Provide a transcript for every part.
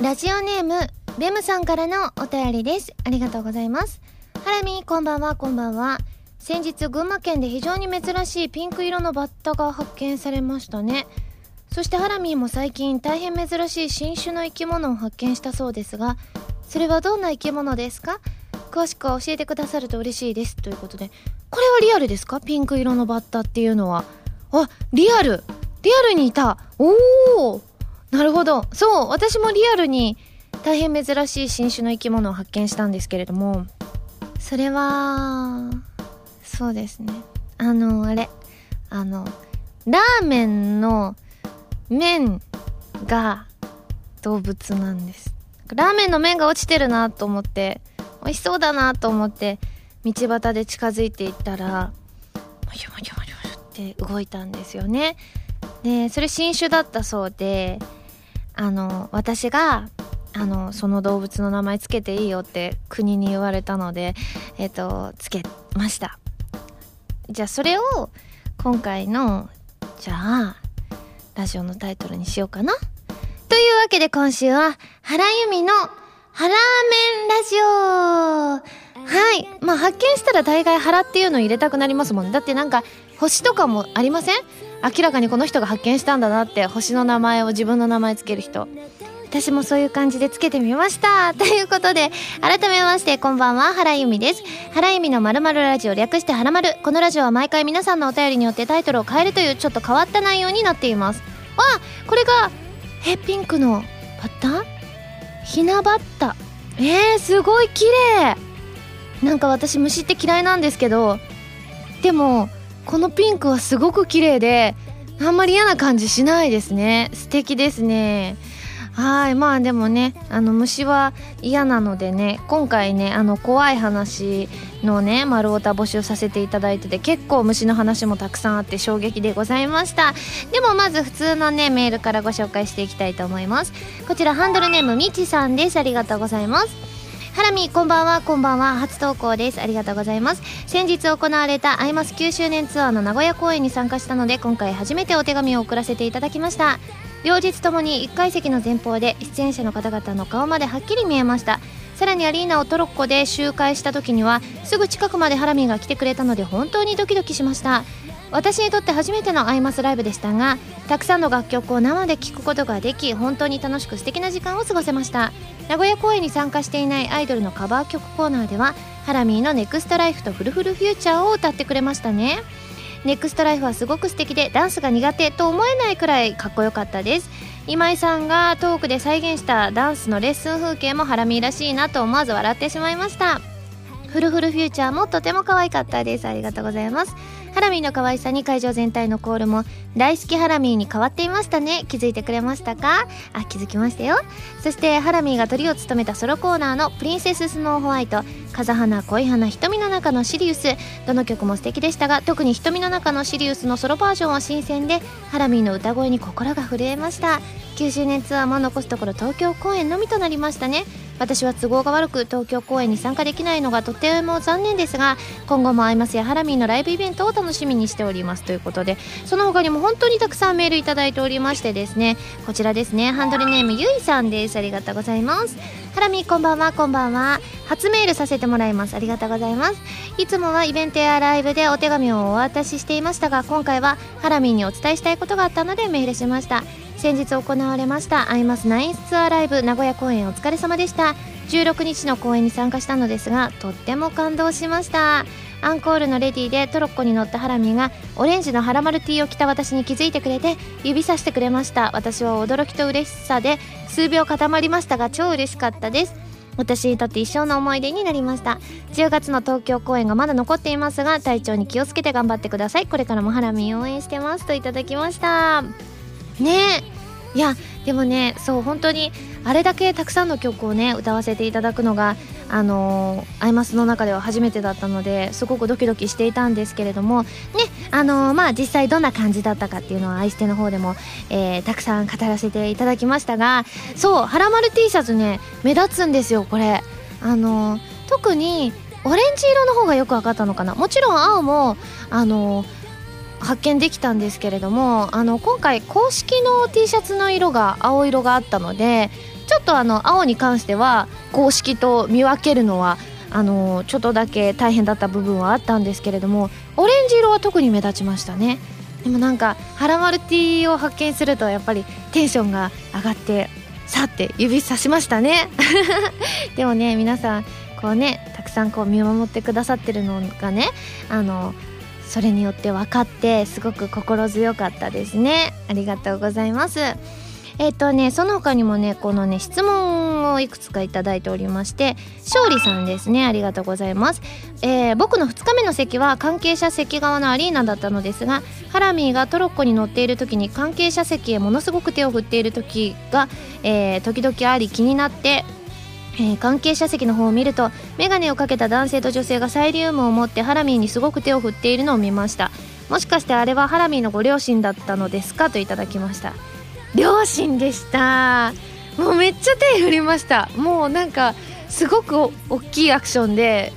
ラジオネームベムさんからのお便りです。ありがとうございます。ハラミこんばんは。こんばんは。先日群馬県で非常に珍しいピンク色のバッタが発見されましたね。そしてハラミーも最近大変珍しい新種の生き物を発見したそうですがそれはどんな生き物ですか？詳しく教えてくださると嬉しいです。ということでこれはリアルですか？ピンク色のバッタっていうのは。あリアル。リアルにいた。おおなるほど。そう私もリアルに大変珍しい新種の生き物を発見したんですけれどもそれはそうですね。あのあれ。あのラーメンの麺が動物なんです。ラーメンの麺が落ちてるなと思って美味しそうだなと思って道端で近づいていったらもしもしもしもしって動いたんですよね。でそれ新種だったそうであの私があのその動物の名前つけていいよって国に言われたのでえっ、とつけました。じゃあそれを今回のじゃあラジオのタイトルにしようかな。というわけで今週は原由美のハラーメンラジオ。はい。まあ発見したら大概腹っていうのを入れたくなりますもん。だってなんか星とかもありません？明らかにこの人が発見したんだなって星の名前を自分の名前つける人。私もそういう感じでつけてみました。ということで改めましてこんばんは原由美です。原由美のまるラジオ略してはらまる。このラジオは毎回皆さんのお便りによってタイトルを変えるというちょっと変わった内容になっています。あこれがえピンクのバッタひなバッタえー、すごい綺麗。なんか私虫って嫌いなんですけどでもこのピンクはすごく綺麗であんまり嫌な感じしないですね。素敵ですね。はいまあでもねあの虫は嫌なのでね今回ねあの怖い話のね丸太募集させていただいてて結構虫の話もたくさんあって衝撃でございました。でもまず普通のねメールからご紹介していきたいと思います。こちらハンドルネームみちさんです。ありがとうございます。ハラミこんばんは。こんばんは。初投稿です。ありがとうございます。先日行われたアイマス9周年ツアーの名古屋公演に参加したので今回初めてお手紙を送らせていただきました。両日ともに1階席の前方で出演者の方々の顔まではっきり見えました。さらにアリーナをトロッコで周回した時にはすぐ近くまでハラミが来てくれたので本当にドキドキしました。私にとって初めてのアイマスライブでしたがたくさんの楽曲を生で聴くことができ本当に楽しく素敵な時間を過ごせました。名古屋公演に参加していないアイドルのカバー曲コーナーではハラミーの「ネクストライフと「フルフルフューチャー」を歌ってくれましたね。ネクストライフはすごく素敵でダンスが苦手と思えないくらいかっこよかったです。今井さんがトークで再現したダンスのレッスン風景もハラミーらしいなと思わず笑ってしまいました。フルフルフューチャーもとても可愛かったです。ありがとうございます。ハラミーの可愛さに会場全体のコールも大好きハラミーに変わっていましたね。気づいてくれましたか？あ気づきましたよ。そしてハラミーがトリを務めたソロコーナーのプリンセススノーホワイト風花恋花瞳の中のシリウス。どの曲も素敵でしたが特に瞳の中のシリウスのソロバージョンは新鮮でハラミーの歌声に心が震えました。9周年ツアーも残すところ東京公演のみとなりましたね。私は都合が悪く東京公演に参加できないのがとても残念ですが今後もアイマスやハラミーのライブイベントを楽しみにしておりますということでその他にも本当にたくさんメールいただいておりましてですねこちらですねハンドルネームゆいさんです。ありがとうございます。ハラミーこんばんはこんばんは。初メールさせてもらいます。ありがとうございます。いつもはイベントやライブでお手紙をお渡ししていましたが今回はハラミーにお伝えしたいことがあったのでメールしました。先日行われましたアイマスナインスツアーライブ名古屋公演お疲れ様でした。16日の公演に参加したのですがとっても感動しました。アンコールのレディでトロッコに乗ったハラミがオレンジのハラマルティーを着た私に気づいてくれて指さしてくれました。私は驚きと嬉しさで数秒固まりましたが超嬉しかったです。私にとって一生の思い出になりました。10月の東京公演がまだ残っていますが体調に気をつけて頑張ってください。これからもハラミ応援してます。といただきました。ね。いやでもねそう本当にあれだけたくさんの曲をね歌わせていただくのがあのー、アイマスの中では初めてだったのですごくドキドキしていたんですけれどもねあのー、まあ実際どんな感じだったかっていうのは愛しての方でも、えー、たくさん語らせていただきましたがそうハラマル T シャツね目立つんですよこれ。あの特にオレンジ色の方がよく分かったのかな。もちろん青もあの発見できたんですけれどもあの今回公式の T シャツの色が青色があったのでちょっとあの青に関しては公式と見分けるのはあのちょっとだけ大変だった部分はあったんですけれどもオレンジ色は特に目立ちましたね。でもなんかハラマルティを発見するとやっぱりテンションが上がってさって指さしましたね。でもね皆さんこうねたくさんこう見守ってくださってるのがねあのそれによって分かってすごく心強かったですね。ありがとうございます。えっ、とねその他にもねこのね質問をいくつか頂いておりまして勝利さんですね。ありがとうございます、えー、僕の2日目の席は関係者席側のアリーナだったのですがハラミーがトロッコに乗っている時に関係者席へものすごく手を振っている時が、えー、時々あり気になってえー、関係者席の方を見ると眼鏡をかけた男性と女性がサイリウムを持ってハラミーにすごく手を振っているのを見ました。もしかしてあれはハラミーのご両親だったのですか？といただきました。両親でした。もうめっちゃ手振りました。もうなんかすごく大きいアクションで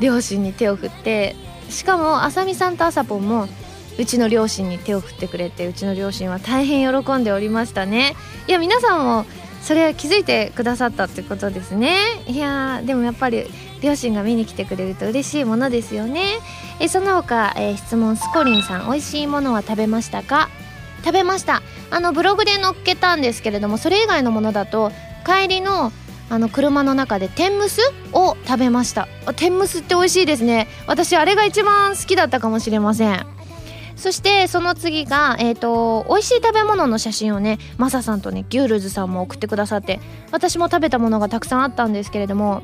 両親に手を振ってしかもあさみさんとあさぽんもうちの両親に手を振ってくれてうちの両親は大変喜んでおりましたね。いや皆さんもそれ気づいてくださったってことですね。いやでもやっぱり両親が見に来てくれると嬉しいものですよね。えその他、えー、質問スコリンさん美味しいものは食べましたか？食べました。あのブログで載っけたんですけれどもそれ以外のものだと帰りのあの車の中で天むすを食べました。天むすって美味しいですね。私あれが一番好きだったかもしれません。そしてその次がえっ、ー、と美味しい食べ物の写真をねマサさんとねギュールズさんも送ってくださって私も食べたものがたくさんあったんですけれども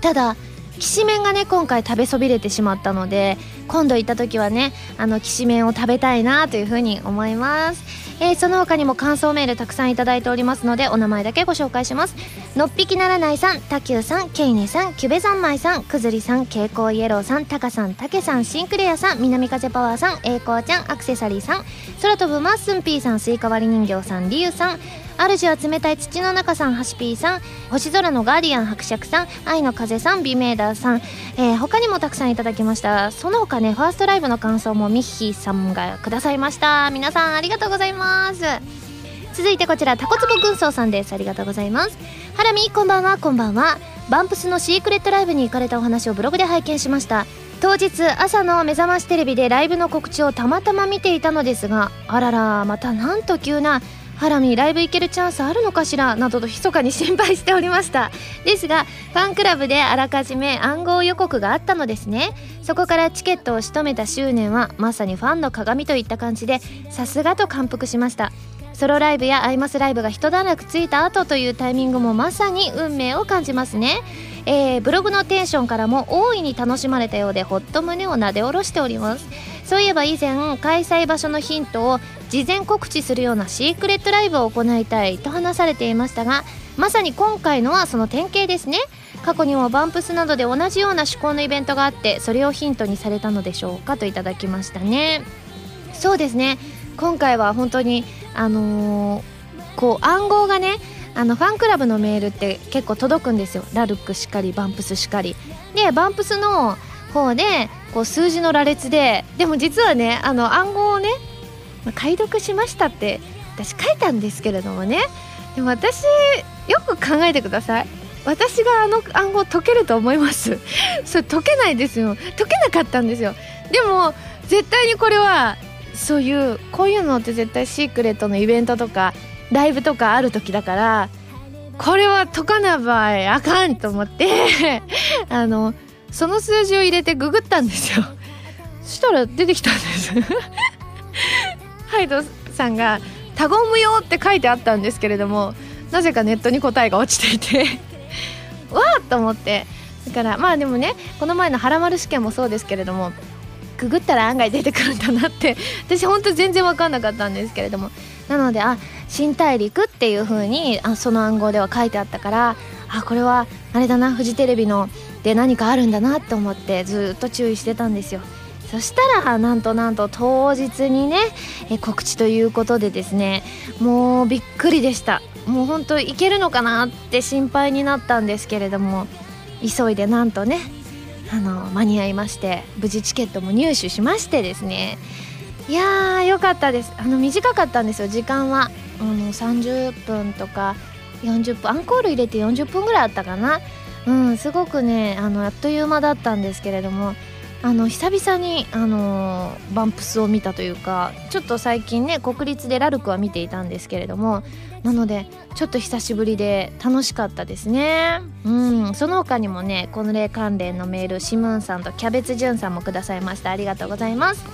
ただきしめんがね今回食べそびれてしまったので今度行った時はねあのきしめんを食べたいなというふうに思います。えー、その他にも感想メールたくさんいただいておりますのでお名前だけご紹介します。のっぴきならないさんたきゅうさんけいねさんキュベ三昧さんくずりさん蛍光イエローさんたかさんたけさんシンクレアさん南風パワーさんえいこうちゃんアクセサリーさん空飛ぶマッスンピーさんスイカ割り人形さんりゆうさん主は冷たい土の中さんはしぴーさん。星空のガーディアン伯爵さん。愛の風さんビメーダーさん、えー、他にもたくさんいただきました。その他ねファーストライブの感想もミッヒーさんがくださいました。皆さんありがとうございます。続いてこちらタコツボ軍曹さんです。ありがとうございます。ハラミこんばんはこんばんは。バンプスのシークレットライブに行かれたお話をブログで拝見しました。当日朝の目覚ましテレビでライブの告知をたまたま見ていたのですがあららまたなんと急なハラミライブ行けるチャンスあるのかしら？などと密かに心配しておりました。ですがファンクラブであらかじめ暗号予告があったのですね。そこからチケットを仕留めた執念はまさにファンの鏡といった感じでさすがと感服しました。ソロライブやアイマスライブが一段落ついた後というタイミングもまさに運命を感じますね。えー、ブログのテンションからも大いに楽しまれたようでほっと胸をなで下ろしております。そういえば以前開催場所のヒントを事前告知するようなシークレットライブを行いたいと話されていましたがまさに今回のはその典型ですね。過去にもバンプスなどで同じような趣向のイベントがあってそれをヒントにされたのでしょうかといただきましたね。そうですね。今回は本当にあのー、こう暗号がねあのファンクラブのメールって結構届くんですよ。ラルクしかりバンプスしかり。でバンプスの方でこう数字の羅列ででも実はねあの暗号をね、ま解読しましたって私書いたんですけれどもね。でも私よく考えてください。私があの暗号解けると思います。それ解けないですよ。解けなかったんですよ。でも絶対にこれはそういうこういうのって絶対シークレットのイベントとかライブとかある時だからこれは解かなばあかんと思って あのその数字を入れてググったんですよ。そしたら出てきたんです。ハイドさんが「他言無用」って書いてあったんですけれどもなぜかネットに答えが落ちていて わあと思って。だからまあでもねこの前の「はらまる試験」もそうですけれどもググったら案外出てくるんだなって。私ほんと全然分かんなかったんですけれども。なのであ新大陸っていう風にあその暗号では書いてあったからあこれはあれだなフジテレビので何かあるんだなって思ってずっと注意してたんですよ。そしたらなんとなんと当日にねえ告知ということでですねもうびっくりでした。もう本当いけるのかなって心配になったんですけれども急いでなんとねあの間に合いまして無事チケットも入手しましてですね。いやーよかったです。あの短かったんですよ時間は。あの30分とか40分アンコール入れて40分ぐらいあったかな。うんすごくねあのあっという間だったんですけれどもあの久々に、あの、バンプスを見たというかちょっと最近ね国立でラルクは見ていたんですけれどもなのでちょっと久しぶりで楽しかったですね。うんその他にもねこの例関連のメールシムーンさんとキャベツジュンさんもくださいました。ありがとうございます。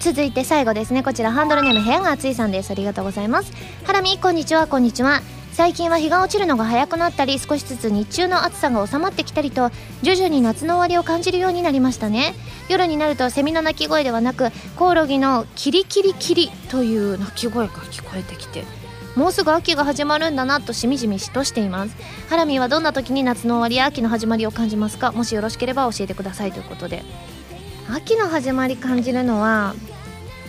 続いて最後ですね。こちらハンドルネーム部屋が熱いさんです。ありがとうございます。ハラミこんにちはこんにちは。最近は日が落ちるのが早くなったり少しずつ日中の暑さが収まってきたりと徐々に夏の終わりを感じるようになりましたね。夜になるとセミの鳴き声ではなくコオロギのキリキリキリという鳴き声が聞こえてきてもうすぐ秋が始まるんだなとしみじみしとしています。ハラミはどんな時に夏の終わりや秋の始まりを感じますか？もしよろしければ教えてくださいということで。秋の始まり感じるのは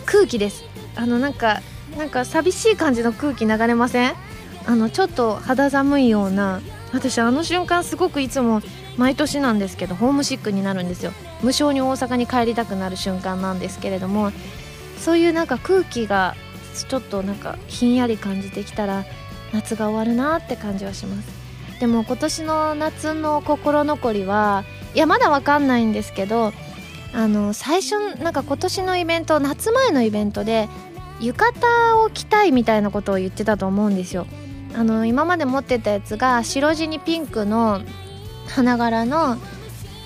空気です。あのなんかなんか寂しい感じの空気流れません？あのちょっと肌寒いような私あの瞬間すごくいつも毎年なんですけどホームシックになるんですよ。無性に大阪に帰りたくなる瞬間なんですけれどもそういうなんか空気がちょっとなんかひんやり感じてきたら夏が終わるなって感じはします。でも今年の夏の心残りはいやまだわかんないんですけどあの最初なんか今年のイベント夏前のイベントで浴衣を着たいみたいなことを言ってたと思うんですよあの今まで持ってたやつが白地にピンクの花柄の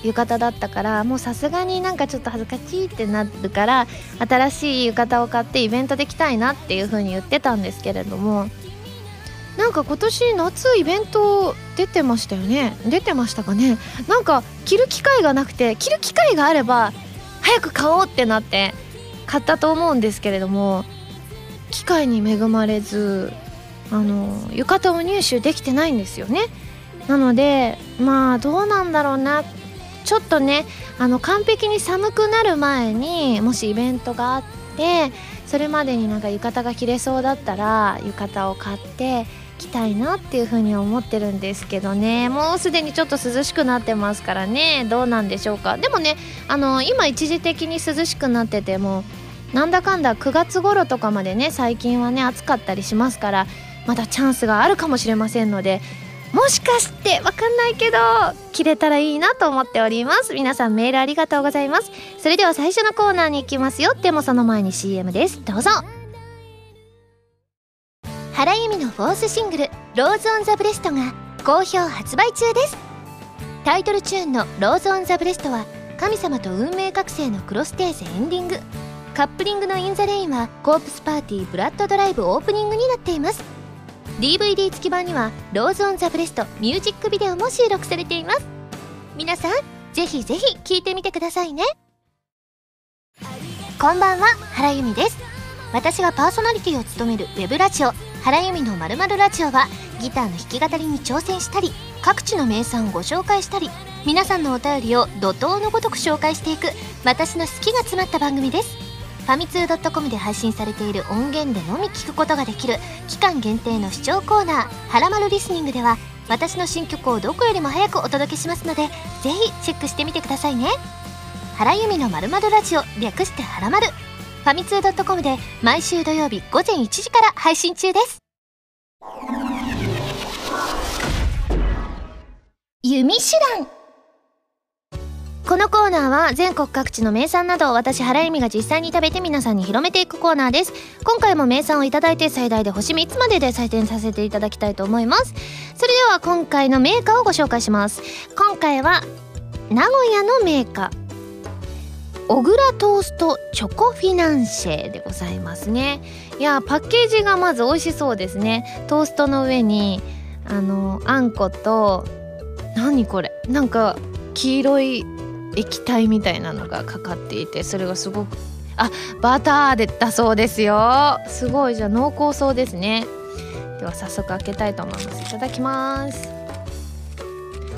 浴衣だったからもうさすがになんかちょっと恥ずかしいってなるから新しい浴衣を買ってイベントで着たいなっていう風に言ってたんですけれどもなんか今年夏イベント出てましたよね？出てましたかね？なんか着る機会がなくて着る機会があれば早く買おうってなって買ったと思うんですけれども機会に恵まれずあの浴衣を入手できてないんですよね。なのでまあどうなんだろうな。ちょっとねあの完璧に寒くなる前にもしイベントがあってそれまでになんか浴衣が着れそうだったら浴衣を買って着たいなっていう風に思ってるんですけどね。もうすでにちょっと涼しくなってますからね。どうなんでしょうか。でもねあの今一時的に涼しくなっててもなんだかんだ9月頃とかまでね最近はね暑かったりしますからまだチャンスがあるかもしれませんのでもしかしてわかんないけど切れたらいいなと思っております。皆さんメールありがとうございます。それでは最初のコーナーに行きますよ。でもその前に CM です。どうぞ。原由実のフォースシングル「 Rose on the breast」が好評発売中です。タイトルチューンの「 Rose on the breast」は神様と運命覚醒のクロステーゼエンディング。カップリングの「イン・ザ・レイン」はコープスパーティー Blood Drive オープニングになっています。DVD 付き版には「 Rose on the breast」ミュージックビデオも収録されています。皆さんぜひぜひ聴いてみてくださいね。こんばんは原由実です。私がパーソナリティを務めるウェブラジオ「原由実のまるラジオ」はギターの弾き語りに挑戦したり各地の名産をご紹介したり皆さんのお便りを怒涛のごとく紹介していく私の好きが詰まった番組です。ファミツー .com で配信されている音源でのみ聞くことができる期間限定の視聴コーナー「はらまるリスニング」では私の新曲をどこよりも早くお届けしますのでぜひチェックしてみてくださいね原由美のまるまるラジオ略してはらまるファミツー .com で毎週土曜日午前1時から配信中です弓手段このコーナーは全国各地の名産などを私原由美が実際に食べて皆さんに広めていくコーナーです。今回も名産をいただいて最大で星3つまでで採点させていただきたいと思います。それでは今回のメーカーをご紹介します。今回は名古屋のメーカー小倉トーストチョコフィナンシェでございますね。いやパッケージがまず美味しそうですね。トーストの上にあのあんこと何これ？なんか黄色い液体みたいなのがかかっていてそれがすごくあバターでだそうですよ。すごいじゃあ濃厚そうですね。では早速開けたいと思います。いただきます。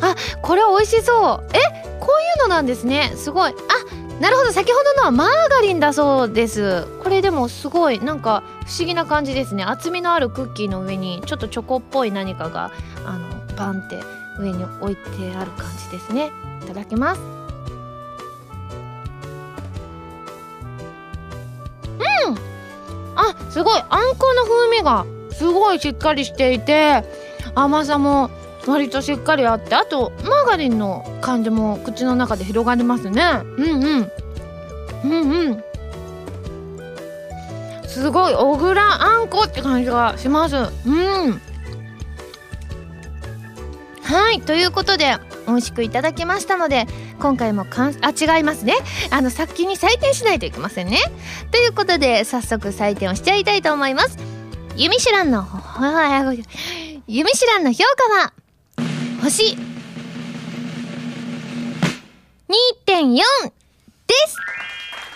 あこれ美味しそう。えこういうのなんですね。すごい。あなるほど。先ほどのはマーガリンだそうです。これでもすごいなんか不思議な感じですね。厚みのあるクッキーの上にちょっとチョコっぽい何かがあのバンって上に置いてある感じですね。いただきます。うん。あすごい。あんこの風味がすごいしっかりしていて甘さも割としっかりあってあとマーガリンの感じも口の中で広がりますね。うんうん。うんうん。すごい小倉あんこって感じがします。うん。はいということで美味しくいただきましたので今回もかんあ違いますね。あの先に採点しないといけませんね。ということで早速採点をしちゃいたいと思います。ユミシュランのユミシュランの評価は星2.4です。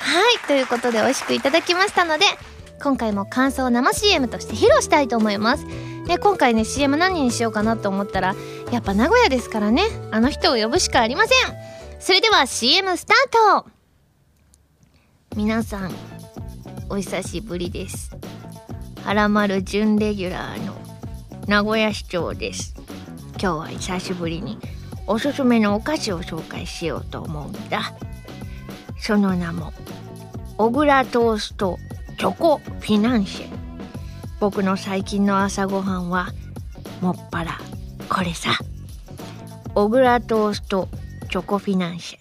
はいということで美味しくいただきましたので今回も感想を生 CM として披露したいと思います。で今回ね CM 何にしようかなと思ったらやっぱ名古屋ですからね。あの人を呼ぶしかありません。それでは CM スタート。皆さんお久しぶりです。はらまる準レギュラーの名古屋市長です。今日は久しぶりにおすすめのお菓子を紹介しようと思うんだ。その名も小倉トーストチョコフィナンシェ。僕の最近の朝ごはんはもっぱらこれさ。小倉トーストチョコフィナンシ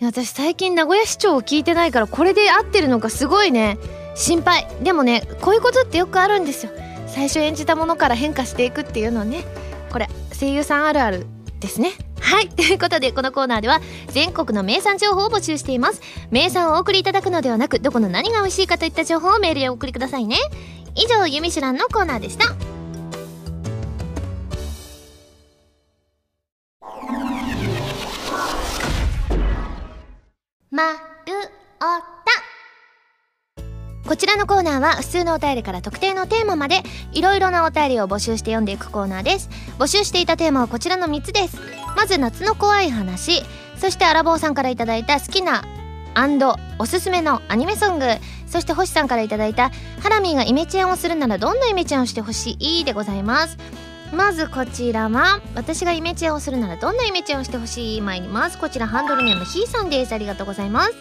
ェ。私最近名古屋市長を聞いてないからこれで合ってるのかすごいね。心配。でもねこういうことってよくあるんですよ。最初演じたものから変化していくっていうのね。これ声優さんあるあるですね。はい。ということでこのコーナーでは全国の名産情報を募集しています。名産をお送りいただくのではなくどこの何が美味しいかといった情報をメールでお送りくださいね以上「ゆみしらん」のコーナーでした。まるおこちらのコーナーは普通のお便りから特定のテーマまでいろいろなお便りを募集して読んでいくコーナーです。募集していたテーマはこちらの3つです。まず夏の怖い話。そしてアラボーさんから頂いた好きなおすすめのアニメソング。そして星さんから頂いたハラミーがイメチェンをするならどんなイメチェンをしてほしい？でございます。まずこちらは私がイメチェンをするならどんなイメチェンをしてほしい？参ります。こちらハンドルネームひーさんです。ありがとうございます。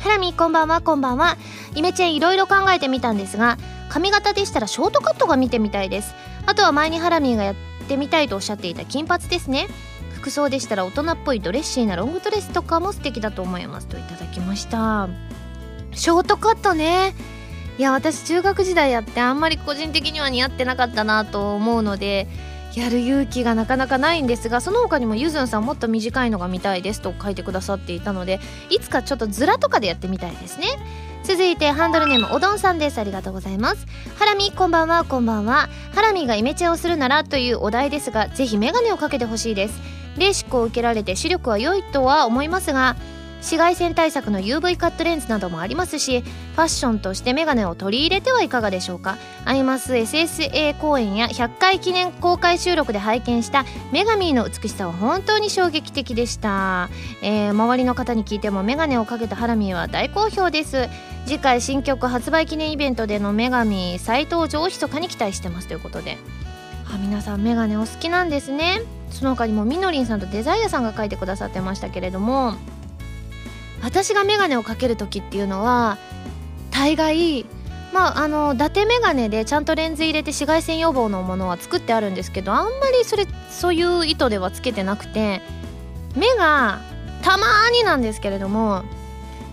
ハラミこんばんはこんばんは。イメチェンいろいろ考えてみたんですが髪型でしたらショートカットが見てみたいです。あとは前にハラミーがやってみたいとおっしゃっていた金髪ですね。服装でしたら大人っぽいドレッシーなロングドレスとかも素敵だと思います。といただきました。ショートカットね。いや私中学時代やってあんまり個人的には似合ってなかったなと思うのでやる勇気がなかなかないんですがその他にもゆずんさんもっと短いのが見たいですと書いてくださっていたのでいつかちょっとズラとかでやってみたいですね。続いてハンドルネームおどんさんです。ありがとうございます。ハラミこんばんはこんばんは。ハラミがイメチェンをするならというお題ですがぜひメガネをかけてほしいです。レーシックを受けられて視力は良いとは思いますが紫外線対策の UV カットレンズなどもありますしファッションとしてメガネを取り入れてはいかがでしょうか。アイマス SSA 公演や100回記念公開収録で拝見したメガミーの美しさは本当に衝撃的でした、えー、周りの方に聞いてもメガネをかけたハラミーは大好評です。次回新曲発売記念イベントでのメガミ再登場を密かに期待してますということで。あ皆さんメガネお好きなんですね。その他にもみのりんさんとデザイアさんが書いてくださってましたけれども。私が眼鏡をかける時っていうのは大概まああの伊達眼鏡でちゃんとレンズ入れて紫外線予防のものは作ってあるんですけどあんまりそれそういう意図ではつけてなくて目がたまになんですけれども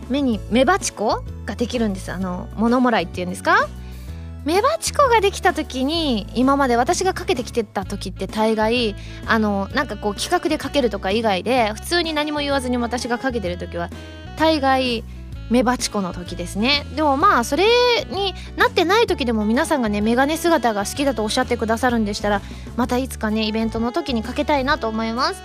目に目鉢子ができるんです。あの物もらいっていうんですか？目鉢子ができた時に今まで私がかけてきてた時って大概あのなんかこう企画でかけるとか以外で普通に何も言わずに私がかけてる時は大概メバチコの時ですね。でもまあそれになってない時でも皆さんがねメガネ姿が好きだとおっしゃってくださるんでしたらまたいつかねイベントの時にかけたいなと思います。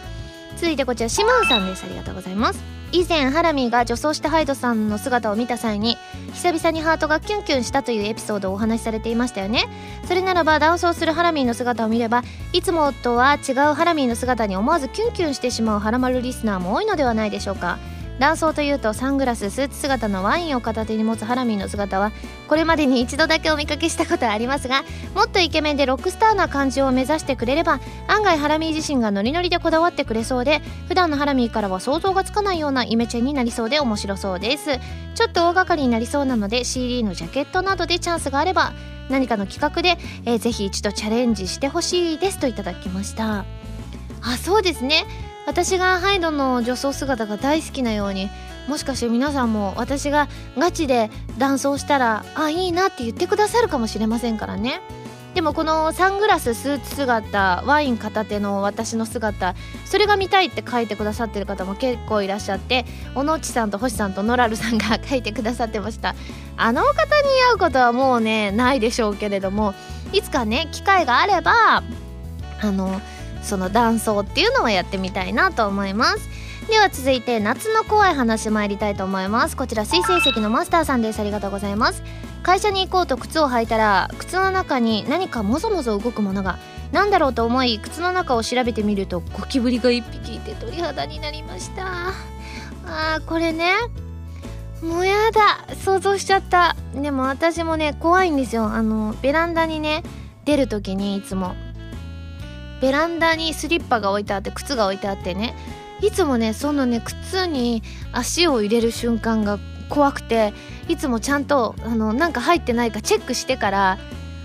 続いてこちらシモンさんです。ありがとうございます。以前ハラミが女装したハイドさんの姿を見た際に久々にハートがキュンキュンしたというエピソードをお話しされていましたよね。それならばダンスをするハラミーの姿を見ればいつもとは違うハラミーの姿に思わずキュンキュンしてしまうハラマルリスナーも多いのではないでしょうか。男装というとサングラススーツ姿のワインを片手に持つハラミーの姿はこれまでに一度だけお見かけしたことはありますがもっとイケメンでロックスターな感じを目指してくれれば案外ハラミー自身がノリノリでこだわってくれそうで普段のハラミーからは想像がつかないようなイメチェンになりそうで面白そうですちょっと大掛かりになりそうなので CD のジャケットなどでチャンスがあれば何かの企画で、えー、ぜひ一度チャレンジしてほしいですといただきました。あそうですね。私がハイドの女装姿が大好きなようにもしかして皆さんも私がガチで男装したらあいいなって言ってくださるかもしれませんからね。でもこのサングラススーツ姿ワイン片手の私の姿それが見たいって書いてくださってる方も結構いらっしゃって小野内さんと星さんとノラルさんが 書いてくださってました。あの方に会うことはもうねないでしょうけれどもいつかね機会があればあのその断層っていうのをやってみたいなと思います。では続いて夏の怖い話参りたいと思います。こちら水星石のマスターさんです。ありがとうございます。会社に行こうと靴を履いたら靴の中に何かもぞもぞ動くものが何だろうと思い靴の中を調べてみるとゴキブリが1匹いて鳥肌になりました。あーこれねもうやだ。想像しちゃった。でも私もね怖いんですよ。あのベランダにね出る時にいつも。ベランダにスリッパが置いてあって靴が置いてあってね。いつもねそのね靴に足を入れる瞬間が怖くていつもちゃんとあのなんか入ってないかチェックしてから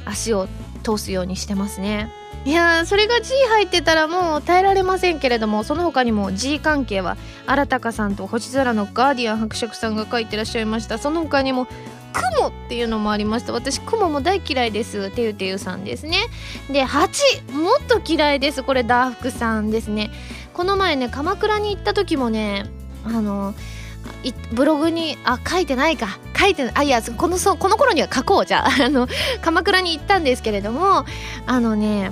足を通すようにしてますね。いやそれが G 入ってたらもう耐えられませんけれどもその他にも G 関係は新高さんと星空のガーディアン伯爵さんが書いてらっしゃいました。その他にも雲っていうのもありました私雲も大嫌いですてゆてゆさんですね。で8もっと嫌いですこれダーフクさんですね。この前ね鎌倉に行った時もねあのブログにあ書いてないか。書いてあいやこのそこの頃には書こうじゃ。あの鎌倉に行ったんですけれどもあのね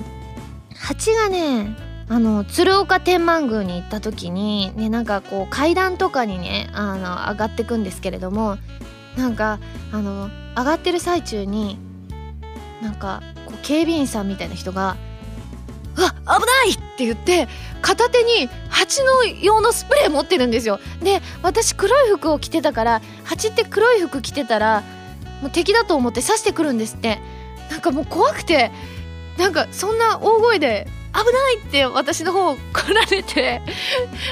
蜂がねあの鶴岡天満宮に行った時にねなんかこう階段とかにねあの上がってくんですけれどもなんかあの上がってる最中になんかこう警備員さんみたいな人が「うわ危ない!」って言って片手に蜂の用のスプレー持ってるんですよで私黒い服を着てたから蜂って黒い服着てたらもう敵だと思って刺してくるんですってなんかもう怖くてなんかそんな大声で「危ない!」って私の方来られて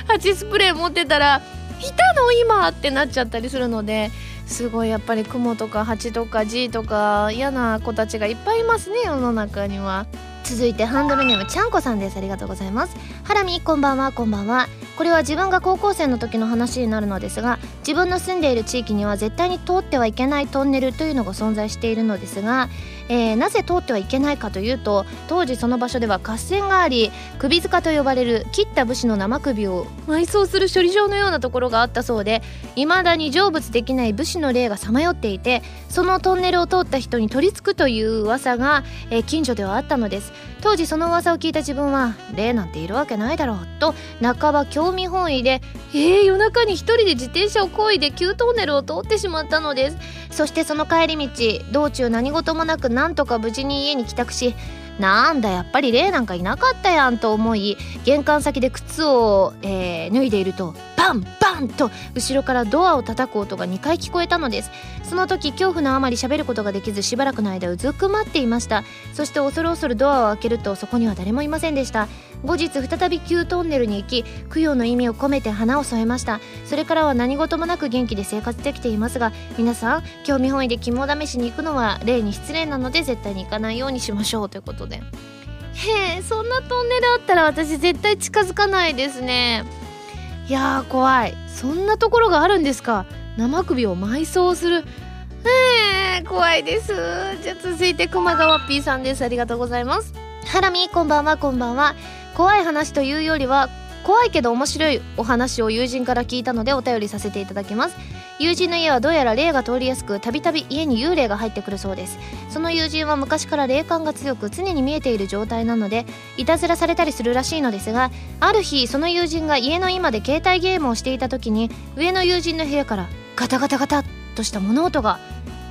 蜂スプレー持ってたら「いたの？今!」ってなっちゃったりするのですごいやっぱりクモとかハチとかジーとか嫌な子たちがいっぱいいますね世の中には。続いてハンドルネームちゃんこさんです。ありがとうございます。ハラミこんばんはこんばんは。これは自分が高校生の時の話になるのですが自分の住んでいる地域には絶対に通ってはいけないトンネルというのが存在しているのですが、えー、なぜ通ってはいけないかというと当時その場所では合戦があり首塚と呼ばれる切った武士の生首を埋葬する処理場のようなところがあったそうで未だに成仏できない武士の霊がさまよっていてそのトンネルを通った人に取り付くという噂が、えー、近所ではあったのです。当時その噂を聞いた自分は霊なんているわけないだろうと半ば興味本位でえー、夜中に一人で自転車を漕いで急トンネルを通ってしまったのです。そしてその帰り道道中何事もなくなんとか無事に家に帰宅しなんだやっぱり霊なんかいなかったやんと思い玄関先で靴を、えー、脱いでいるとバンバンと後ろからドアを叩く音が2回聞こえたのです。その時恐怖のあまり喋ることができずしばらくの間うずくまっていました。そして恐る恐るドアを開けるとそこには誰もいませんでした。後日再び旧トンネルに行き供養の意味を込めて花を添えました。それからは何事もなく元気で生活できていますが皆さん興味本位で肝試しに行くのは例に失礼なので絶対に行かないようにしましょう。ということで。へえそんなトンネルあったら私絶対近づかないですね。いやー怖い。そんなところがあるんですか。生首を埋葬する。えー、怖いです。じゃあ続いて熊川 P さんです。ありがとうございます。ハラミこんばんはこんばんは怖い話というよりは怖いけど面白いお話を友人から聞いたのでお便りさせていただきます。友人の家はどうやら霊が通りやすくたびたび家に幽霊が入ってくるそうです。その友人は昔から霊感が強く常に見えている状態なのでいたずらされたりするらしいのですがある日その友人が家の今で携帯ゲームをしていた時に上の友人の部屋からガタガタガタとした物音が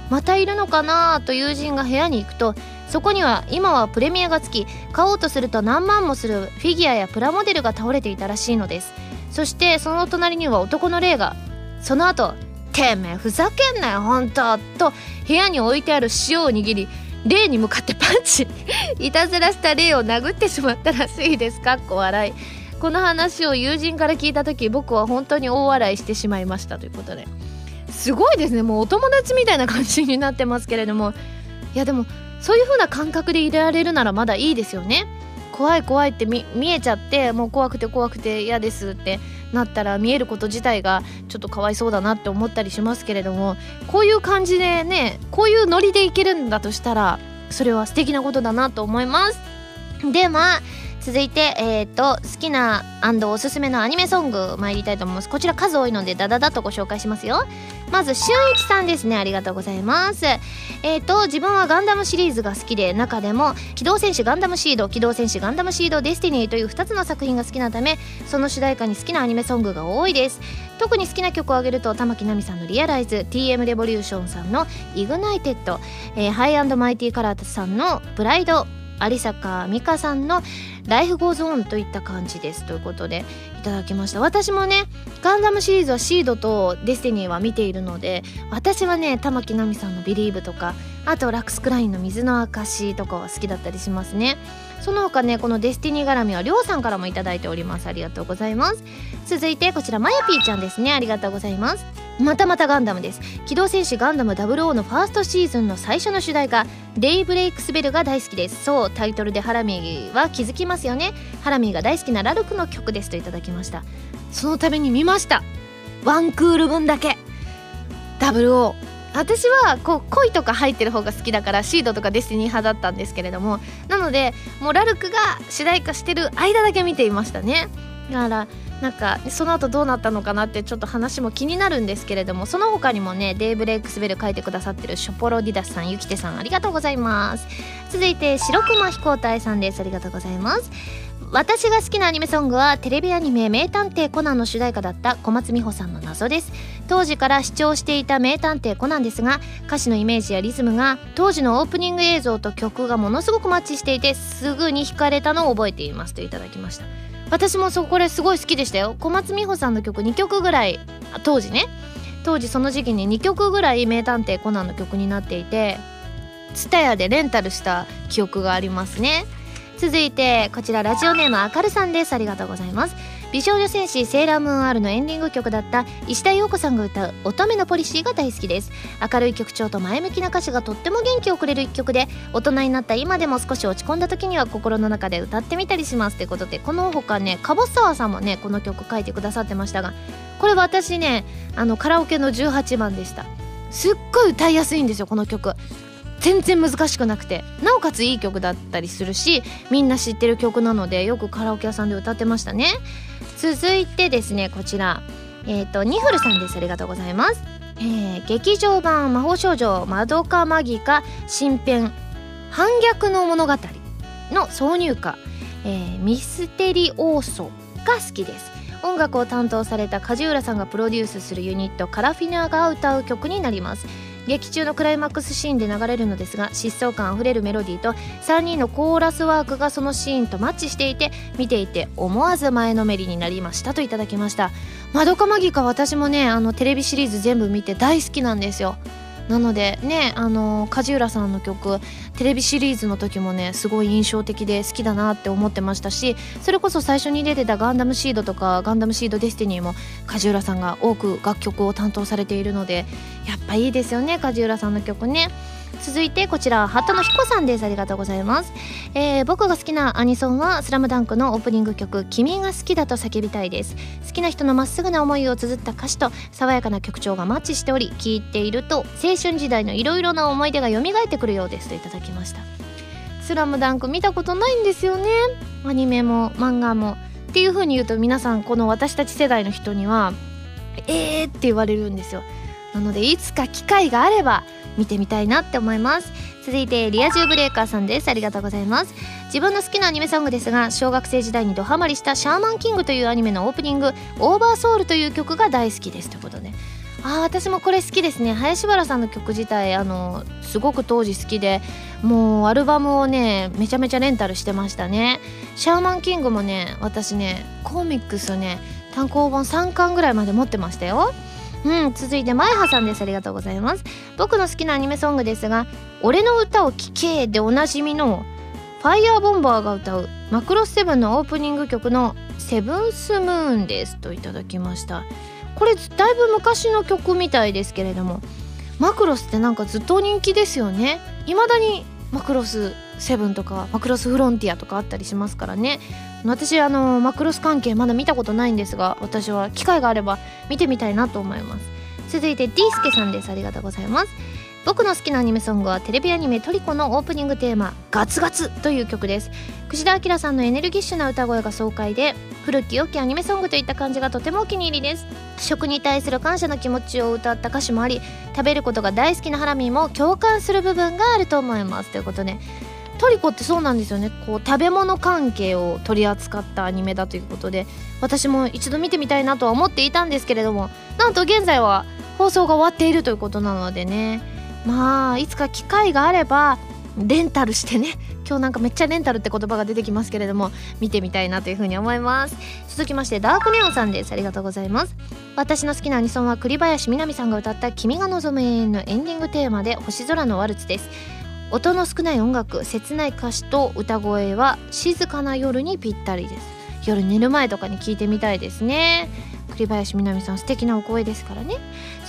またいるのかなと友人が部屋に行くとそこには今はプレミアがつき買おうとすると何万もするフィギュアやプラモデルが倒れていたらしいのです。そしてその隣には男の霊がその後てめえふざけんなよほんとと部屋に置いてある塩を握り霊に向かってパンチ いたずらした霊を殴ってしまったらしいです。かっこ笑い。この話を友人から聞いた時僕は本当に大笑いしてしまいましたということで。すごいですね。もうお友達みたいな感じになってますけれども。いやでもそういう風な感覚でいられるならまだいいですよね。怖い怖いって見えちゃってもう怖くて怖くて嫌ですってなったら見えること自体がちょっとかわいそうだなって思ったりしますけれどもこういう感じでねこういうノリでいけるんだとしたらそれは素敵なことだなと思います。でまあ続いて、えーと、好きなおすすめのアニメソング参りたいと思います。こちら数多いのでダダダとご紹介しますよ。まず俊一さんですね。ありがとうございます。えっ、ー、と自分はガンダムシリーズが好きで中でも「機動戦士ガンダムシード」「機動戦士ガンダムシードデスティニー」という2つの作品が好きなためその主題歌に好きなアニメソングが多いです。特に好きな曲を挙げると玉置成実さんの「Realize」TM レボリューションさんの「 ignited」えー、 HIGH and MIGHTY COLOR さんの「PRIDE」有坂美香さんの「Life Goes On」といった感じですということでいただきました。私もねガンダムシリーズはシードとデスティニーは見ているので私はね玉置成実さんの「Believe」とかあとラックス・クラインの「水の証」とかは好きだったりしますね。その他ねこのデスティニー絡みはりょうさんからも頂いております。ありがとうございます。続いてこちらまやぴーちゃんですね。ありがとうございます。またまたガンダムです。機動戦士ガンダム00のファーストシーズンの最初の主題歌「 Daybreak's Bell」が大好きです。そうタイトルでハラミーは気づきますよね。ハラミーが大好きなラルクの曲ですといただきました。そのために見ました。ワンクール分だけ。00私はこう恋とか入ってる方が好きだからシードとかデスティニー派だったんですけれどもなのでもうラルクが主題歌してる間だけ見ていましたね。だからなんかその後どうなったのかなってちょっと話も気になるんですけれどもその他にもねデイブレイクスベル書いてくださってるショポロディダスさんゆきてさんありがとうございます。続いて白熊飛行隊さんです。ありがとうございます。私が好きなアニメソングはテレビアニメ「名探偵コナン」の主題歌だった小松美穂さんの謎です。当時から視聴していた「名探偵コナン」ですが歌詞のイメージやリズムが当時のオープニング映像と曲がものすごくマッチしていてすぐに惹かれたのを覚えていますといただきました。私もそこれすごい好きでしたよ。小松美穂さんの曲2曲ぐらい当時ね。当時その時期に2曲ぐらい「名探偵コナン」の曲になっていてツタヤでレンタルした記憶がありますね。続いてこちらラジオネームあかるさんです。ありがとうございます。美少女戦士セーラームーン R のエンディング曲だった石田洋子さんが歌う乙女のポリシーが大好きです。明るい曲調と前向きな歌詞がとっても元気をくれる一曲で大人になった今でも少し落ち込んだ時には心の中で歌ってみたりしますということでこの他ね樺沢さんもねこの曲書いてくださってましたがこれ私ねあのカラオケの18番でした。すっごい歌いやすいんですよこの曲。全然難しくなくて。なおかついい曲だったりするしみんな知ってる曲なのでよくカラオケ屋さんで歌ってましたね。続いてですねこちら。えっ、ー、とニフルさんです。ありがとうございます。えー、劇場版魔法少女まどかマギカ新編反逆の物語の挿入歌、えー、ミステリオーソが好きです。音楽を担当された梶浦さんがプロデュースするユニットカラフィナが歌う曲になります。劇中のクライマックスシーンで流れるのですが疾走感あふれるメロディーと3人のコーラスワークがそのシーンとマッチしていて見ていて思わず前のめりになりましたといただきました。まどかマギか私もねあのテレビシリーズ全部見て大好きなんですよ。なのでねあの梶浦さんの曲テレビシリーズの時もねすごい印象的で好きだなって思ってましたしそれこそ最初に出てた「ガンダムシード」とか「ガンダムシードデスティニー」も梶浦さんが多く楽曲を担当されているのでやっぱいいですよね梶浦さんの曲ね。続いてこちら鳩野彦さんです。ありがとうございます、えー、僕が好きなアニソンは「スラムダンクのオープニング曲「君が好きだと叫びたい」です。好きな人のまっすぐな思いを綴った歌詞と爽やかな曲調がマッチしており聴いていると青春時代のいろいろな思い出が蘇ってくるようです。といただきました。スラムダンク見たことないんですよね。アニメも漫画も。っていう風に言うと皆さんこの私たち世代の人にはえーって言われるんですよ。なのでいつか機会があれば見てみたいなって思います。続いてリア充ブレーカーさんです。ありがとうございます。自分の好きなアニメソングですが小学生時代にドハマりしたシャーマンキングというアニメのオープニングオーバーソウルという曲が大好きですということで。あ私もこれ好きですね。林原さんの曲自体あのすごく当時好きでもうアルバムをねめちゃめちゃレンタルしてましたね。シャーマンキングもね私ねコミックスね単行本3巻ぐらいまで持ってましたよ。うん続いて前葉さんです。ありがとうございます。僕の好きなアニメソングですが「俺の歌を聴け」でおなじみのファイヤーボンバーが歌うマクロスセブンのオープニング曲の「セブンスムーン」です。といただきました。これだいぶ昔の曲みたいですけれどもマクロスってなんかずっと人気ですよね。未だにマクロス7とかマクロスフロンティアとかあったりしますからね。私あのマクロス関係まだ見たことないんですが私は機会があれば見てみたいなと思います。続いて D スケさんです。ありがとうございます。僕の好きなアニメソングはテレビアニメ「トリコ」のオープニングテーマ「ガツガツ」という曲です。串田明さんのエネルギッシュな歌声が爽快で古き良きアニメソングといった感じがとてもお気に入りです。食に対する感謝の気持ちを歌った歌詞もあり食べることが大好きなハラミーも共感する部分があると思います。ということでトリコってそうなんですよね。こう食べ物関係を取り扱ったアニメだということで私も一度見てみたいなとは思っていたんですけれどもなんと現在は放送が終わっているということなのでね。まあいつか機会があればレンタルしてね。今日なんかめっちゃレンタルって言葉が出てきますけれども見てみたいなというふうに思います。続きましてダークネオンさんです。ありがとうございます。私の好きなアニソンは栗林みなみさんが歌った「君が望む永遠」のエンディングテーマで星空のワルツです。音の少ない音楽切ない歌詞と歌声は静かな夜にぴったりです。夜寝る前とかに聞いてみたいですね。栗林みなみさん素敵なお声ですからね。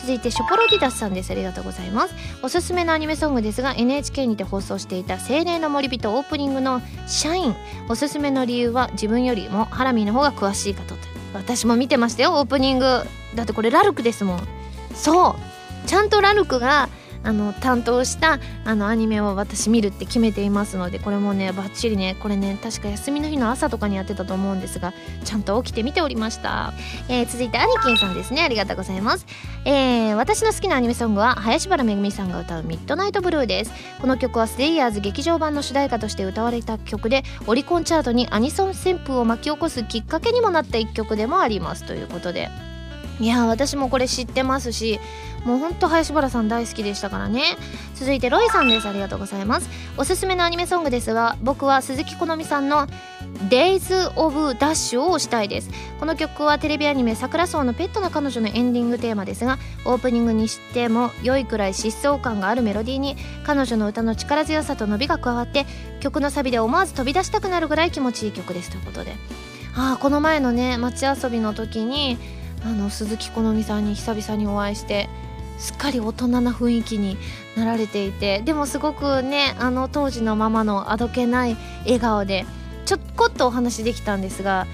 続いてショポロディダスさんです。ありがとうございます。おすすめのアニメソングですが NHK にて放送していた精霊の森人オープニングのシャイン。おすすめの理由は自分よりもハラミーの方が詳しいかと。私も見てましたよオープニング。だってこれラルクですもん。そう。ちゃんとラルクがあの担当したあのアニメを私見るって決めていますのでこれもねバッチリねこれね確か休みの日の朝とかにやってたと思うんですがちゃんと起きて見ておりました、えー、続いてアニキンさんですね。ありがとうございます、えー、私の好きなアニメソングは林原めぐみさんが歌う「ミッドナイトブルー」です。この曲はスレイヤーズ劇場版の主題歌として歌われた曲でオリコンチャートにアニソン旋風を巻き起こすきっかけにもなった一曲でもあります。ということで。いや私もこれ知ってますしもうほんと林原さん大好きでしたからね。続いてロイさんです。ありがとうございます。おすすめのアニメソングですが僕は鈴木好美さんの Days of Dash をしたいです。この曲はテレビアニメ「桜草のペットの彼女」のエンディングテーマですがオープニングにしても良いくらい疾走感があるメロディーに彼女の歌の力強さと伸びが加わって曲のサビで思わず飛び出したくなるぐらい気持ちいい曲ですということで。ああこの前のね街遊びの時にあの鈴木好美さんに久々にお会いしてすっかり大人な雰囲気になられていてでもすごくねあの当時のままのあどけない笑顔でちょこっとお話できたんですが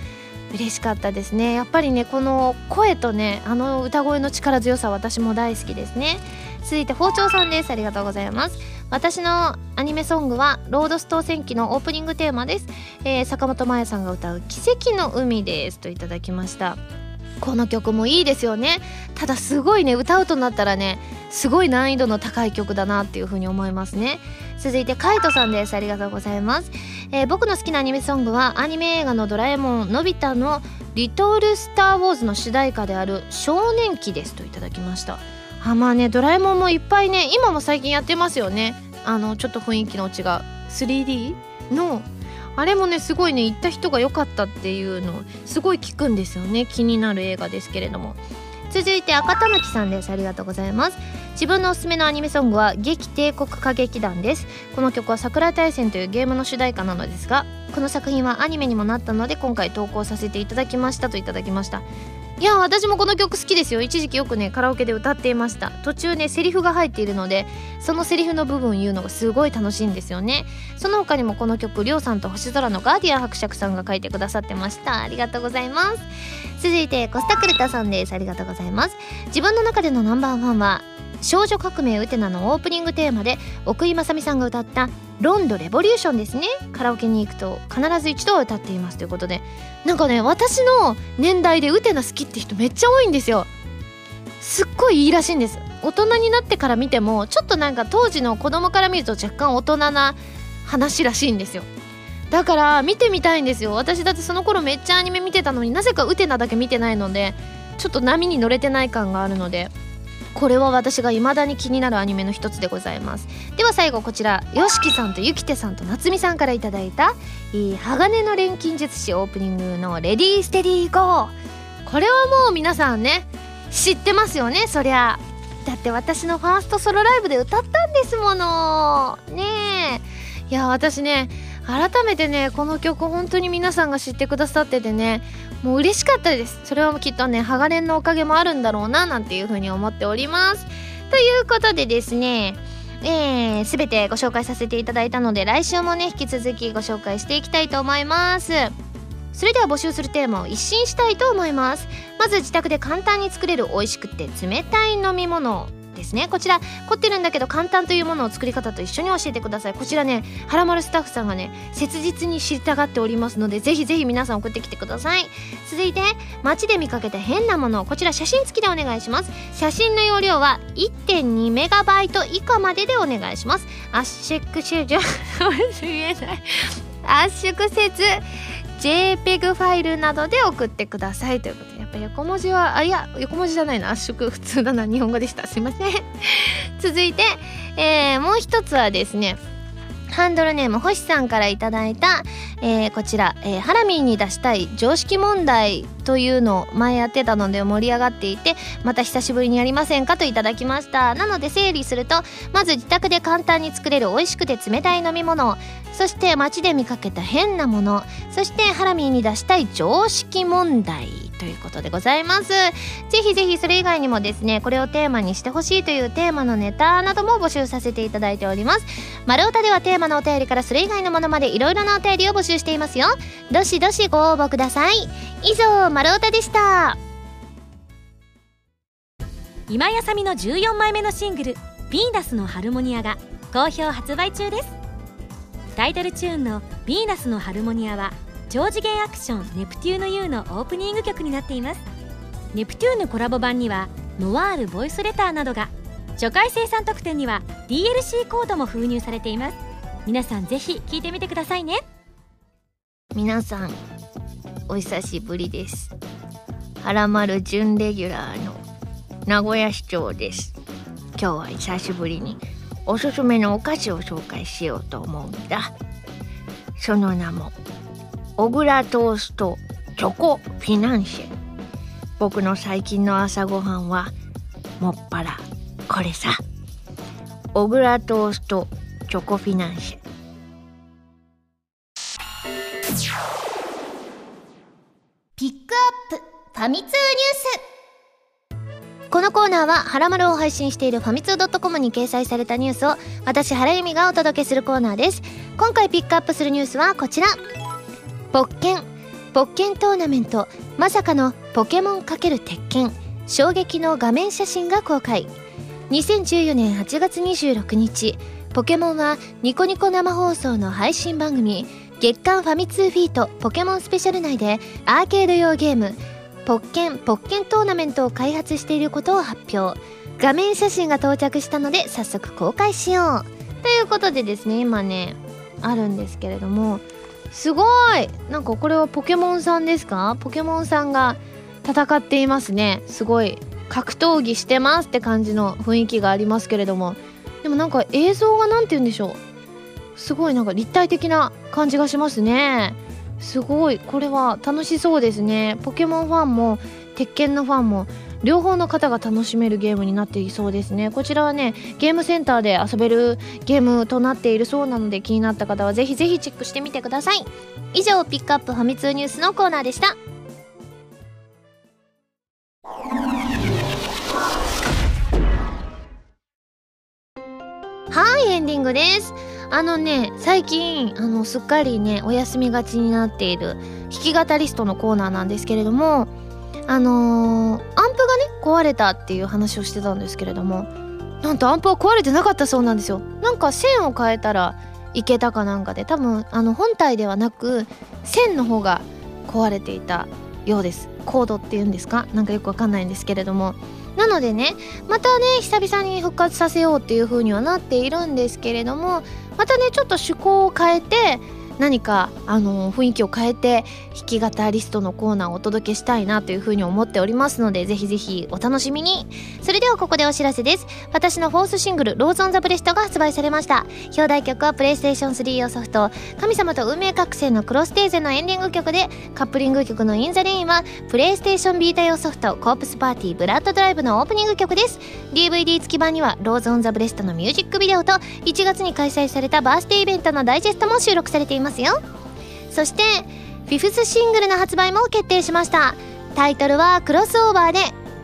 嬉しかったですね。やっぱりねこの声とねあの歌声の力強さ私も大好きですね。続いて包丁さんです。ありがとうございます。私のアニメソングはロードストー戦記のオープニングテーマです、えー、坂本真綾さんが歌う奇跡の海です。といただきました。この曲もいいですよね。ただすごいね歌うとなったらねすごい難易度の高い曲だなっていう風に思いますね。続いてカイトさんです。ありがとうございます、えー、僕の好きなアニメソングはアニメ映画のドラえもんのび太のリトルスターウォーズの主題歌である少年期です。といただきました。あまあねドラえもんもいっぱいね今も最近やってますよね。あのちょっと雰囲気の違う 3D のあれもねすごいね行った人が良かったっていうのすごい聞くんですよね。気になる映画ですけれども。続いて赤たぬきさんです。ありがとうございます。自分のおすすめのアニメソングは「劇帝国歌劇団」です。この曲は桜大戦というゲームの主題歌なのですがこの作品はアニメにもなったので今回投稿させていただきましたといただきました。いや私もこの曲好きですよ。一時期よくねカラオケで歌っていました。途中ねセリフが入っているのでそのセリフの部分言うのがすごい楽しいんですよね。その他にもこの曲りょうさんと星空のガーディアン伯爵さんが書いてくださってました。ありがとうございます。続いてコスタクルタさんです。ありがとうございます。自分の中でのナンバーワンは少女革命ウテナのオープニングテーマで奥井正美さんが歌った「ロンドレボリューション」ですね。カラオケに行くと必ず一度は歌っていますということで。なんかね私の年代でウテナ好きって人めっちゃ多いんですよ。すっごいいいらしいんです。大人になってから見てもちょっとなんか当時の子供から見ると若干大人な話らしいんですよ。だから見てみたいんですよ。私だってその頃めっちゃアニメ見てたのになぜかウテナだけ見てないのでちょっと波に乗れてない感があるので。これは私が未だに気になるアニメの一つでございます。では最後こちら YOSHIKI さんとゆきてさんと夏美さんから頂いた「鋼の錬金術師」オープニングの「レディーステディーゴー」これはもう皆さんね知ってますよねそりゃ。だって私のファーストソロライブで歌ったんですもの。ねえ。いや私ね改めてねこの曲本当に皆さんが知ってくださっててねもう嬉しかったです。それはきっとねハガレンのおかげもあるんだろうななんていうふうに思っております。ということでですねえー、全てご紹介させていただいたので来週もね引き続きご紹介していきたいと思います。それでは募集するテーマを一新したいと思います。まず自宅で簡単に作れる美味しくて冷たい飲み物。ですね。こちら凝ってるんだけど簡単というものを作り方と一緒に教えてください。こちらねはらまるスタッフさんがね切実に知りたがっておりますのでぜひぜひ皆さん送ってきてください。続いて街で見かけた変なもの。こちら写真付きでお願いします。写真の容量は1.2メガバイト以下まででお願いします。圧縮集中言えない圧縮せず JPEG ファイルなどで送ってくださいということでやっぱ横文字はあいや横文字じゃないな。圧縮普通だな。日本語でした。すいません。続いて、えー、もう一つはですねハンドルネーム星さんからいただいた、えー、こちら、えー、ハラミーに出したい常識問題というのを前やってたので盛り上がっていてまた久しぶりにやりませんかといただきました。なので整理するとまず自宅で簡単に作れる美味しくて冷たい飲み物そして街で見かけた変なものそしてハラミーに出したい常識問題。ということでございます。ぜひぜひそれ以外にもですねこれをテーマにしてほしいというテーマのネタなども募集させていただいております。丸太ではテーマのお便りからそれ以外のものまでいろいろなお便りを募集していますよ。どしどしご応募ください。以上丸太でした。今やさみの14枚目のシングル「ヴィーナスのハルモニア」が好評発売中です。タイトルチューンの「ヴィーナスのハルモニア」は超次元アクション「ネプテューヌ U」のオープニング曲になっています。ネプテューヌコラボ版にはノワールボイスレターなどが初回生産特典には DLC コードも封入されています。皆さんぜひ聞いてみてくださいね。皆さんお久しぶりです。はらまる準レギュラーの名古屋市長です。今日は久しぶりにおすすめのお菓子を紹介しようと思うんだ。その名も小倉トーストチョコフィナンシェ。僕の最近の朝ごはんはもっぱらこれさ。小倉トーストチョコフィナンシェ。ピックアップ。ファミ通ニュース。このコーナーは、はらまるを配信しているファミツー .com に掲載されたニュースを、私、原由美がお届けするコーナーです。今回ピックアップするニュースはこちら。ポッケンポッケントーナメントまさかのポケモン×鉄拳衝撃の画面写真が公開。2014年8月26日ポケモンはニコニコ生放送の配信番組月刊ファミ通フィートポケモンスペシャル内でアーケード用ゲームポッケンポッケントーナメントを開発していることを発表。画面写真が到着したので早速公開しよう。ということでですね今ねあるんですけれどもすごい。なんかこれはポケモンさんですか？ポケモンさんが戦っていますね。すごい。格闘技してますって感じの雰囲気がありますけれども。でもなんか映像が何て言うんでしょう。すごいなんか立体的な感じがしますね。すごい。これは楽しそうですね。ポケモンファンも鉄拳のファンも両方の方が楽しめるゲームになっていそうですね。こちらはねゲームセンターで遊べるゲームとなっているそうなので気になった方はぜひぜひチェックしてみてください。以上ピックアップファミ通ニュースのコーナーでした。はいエンディングです。あのね最近あのすっかりねお休みがちになっている弾き語リストのコーナーなんですけれどもあのー、アンプがね壊れたっていう話をしてたんですけれどもなんとアンプは壊れてなかったそうなんですよ。なんか線を変えたらいけたかなんかで多分あの本体ではなく線の方が壊れていたようです。コードっていうんですか？なんかよくわかんないんですけれども。なのでねまたね久々に復活させようっていう風にはなっているんですけれどもまたねちょっと趣向を変えて何かあの雰囲気を変えて弾き語リストのコーナーをお届けしたいなというふうに思っておりますのでぜひぜひお楽しみに。それではここでお知らせです。私のフォースシングル「 Rose on the breast」が発売されました。表題曲はプレイステーション3用ソフト「神様と運命覚醒」のクロステーゼのエンディング曲でカップリング曲の「 In the Rain」はプレイステーションビータ用ソフト「コープスパーティー Blood Drive」のオープニング曲です。DVD 付き版には「 Rose on the breast」のミュージックビデオと1月に開催されたバースデーイベントのダイジェストも収録されています。ますよ。そしてフィフスシングルの発売も決定しました。タイトルはクロスオーバーで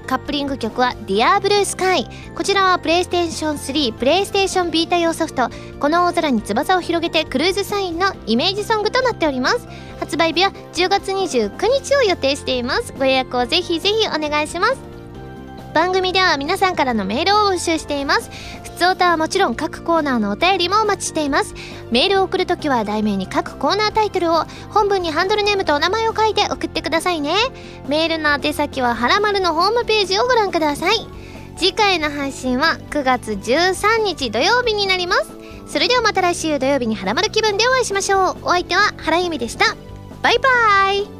カップリング曲は Dear Blue Sky こちらはプレイステーション3プレイステーション Vita 用ソフト。この大空に翼を広げて CRUISE SIGN のイメージソングとなっております。発売日は10月29日を予定しています。ご予約をぜひぜひお願いします。番組では皆さんからのメールを募集しています。普通歌はもちろん各コーナーのお便りもお待ちしています。メールを送るときは題名に各コーナータイトルを本文にハンドルネームとお名前を書いて送ってくださいね。メールの宛先ははらまるのホームページをご覧ください。次回の配信は9月13日土曜日になります。それではまた来週土曜日にはらまる気分でお会いしましょう。お相手は原由美でした。バイバイ。